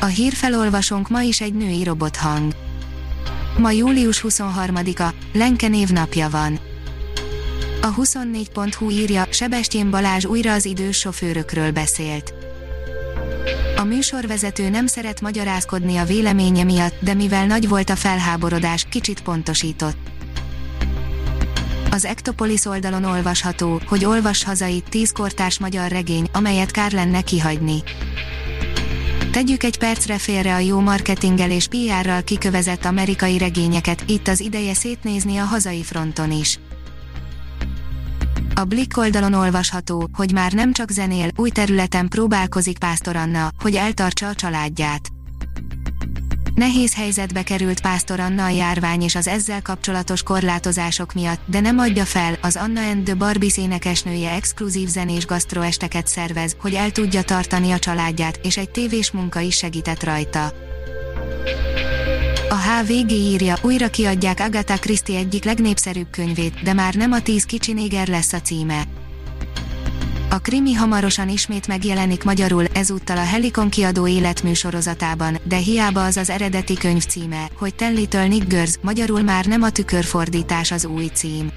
A hírfelolvasónk ma is egy női robothang. Ma július 23-a, Lenke napja van. A 24.hu írja, Sebestyén Balázs újra az idős sofőrökről beszélt. A műsorvezető nem szeret magyarázkodni a véleménye miatt, de mivel nagy volt a felháborodás, kicsit pontosított. Az Ektopolis oldalon olvasható, hogy olvas hazai 10 kortárs magyar regény, amelyet kár lenne kihagyni. Tegyük egy percre félre a jó marketinggel és PR-ral kikövezett amerikai regényeket, itt az ideje szétnézni a hazai fronton is. A Blick oldalon olvasható, hogy már nem csak zenél, új területen próbálkozik Pásztor Anna, hogy eltartsa a családját. Nehéz helyzetbe került Pásztor Anna a járvány és az ezzel kapcsolatos korlátozások miatt, de nem adja fel, az Anna and the Barbies énekesnője exkluzív zenés gasztroesteket szervez, hogy el tudja tartani a családját, és egy tévés munka is segített rajta. A HVG írja, újra kiadják Agatha Christie egyik legnépszerűbb könyvét, de már nem a tíz kicsi néger lesz a címe. A krimi hamarosan ismét megjelenik magyarul, ezúttal a Helikon kiadó életműsorozatában, de hiába az az eredeti könyv címe, hogy Tellitől Nick Girls, magyarul már nem a tükörfordítás az új cím.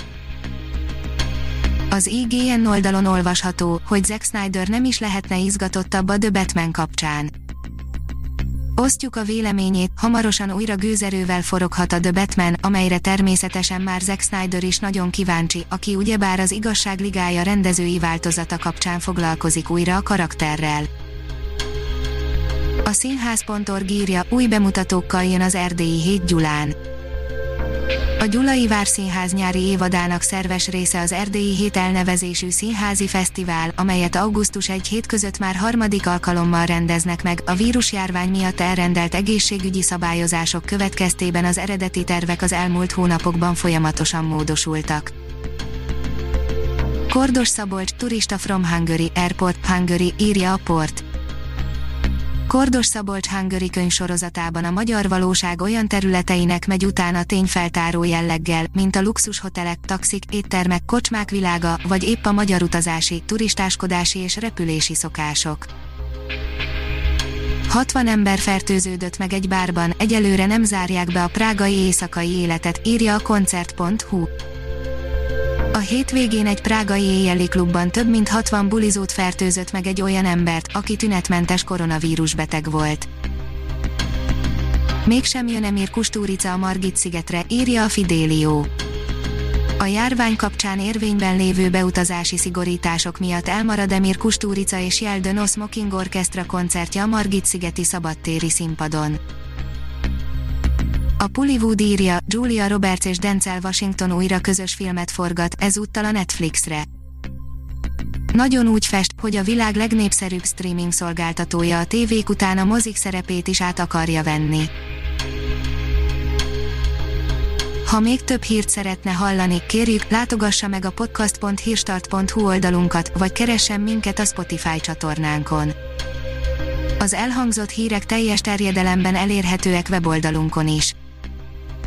Az IGN oldalon olvasható, hogy Zack Snyder nem is lehetne izgatottabb a The Batman kapcsán. Osztjuk a véleményét, hamarosan újra gőzerővel foroghat a The Batman, amelyre természetesen már Zack Snyder is nagyon kíváncsi, aki ugyebár az igazság ligája rendezői változata kapcsán foglalkozik újra a karakterrel. A színház.org írja, új bemutatókkal jön az erdélyi hét Gyulán. A Gyulai Várszínház nyári évadának szerves része az Erdélyi Hét elnevezésű színházi fesztivál, amelyet augusztus egy hét között már harmadik alkalommal rendeznek meg. A vírusjárvány miatt elrendelt egészségügyi szabályozások következtében az eredeti tervek az elmúlt hónapokban folyamatosan módosultak. Kordos Szabolcs, turista from Hungary, Airport, Hungary, írja a port. Kordos Szabolcs Hungary könyvsorozatában a magyar valóság olyan területeinek megy utána tényfeltáró jelleggel, mint a luxushotelek, taxik, éttermek, kocsmák világa, vagy épp a magyar utazási, turistáskodási és repülési szokások. 60 ember fertőződött meg egy bárban, egyelőre nem zárják be a prágai éjszakai életet, írja a koncert.hu. A hétvégén egy prágai éjjeli klubban több mint 60 bulizót fertőzött meg egy olyan embert, aki tünetmentes koronavírus beteg volt. Mégsem jön Emir Kustúrica a Margit szigetre, írja a Fidélió. A járvány kapcsán érvényben lévő beutazási szigorítások miatt elmarad Emir Kustúrica és Jeldön Smoking Orchestra koncertje a Margit szigeti szabadtéri színpadon. A Pullywood írja, Julia Roberts és Denzel Washington újra közös filmet forgat, ezúttal a Netflixre. Nagyon úgy fest, hogy a világ legnépszerűbb streaming szolgáltatója a tévék után a mozik szerepét is át akarja venni. Ha még több hírt szeretne hallani, kérjük, látogassa meg a podcast.hírstart.hu oldalunkat, vagy keressen minket a Spotify csatornánkon. Az elhangzott hírek teljes terjedelemben elérhetőek weboldalunkon is.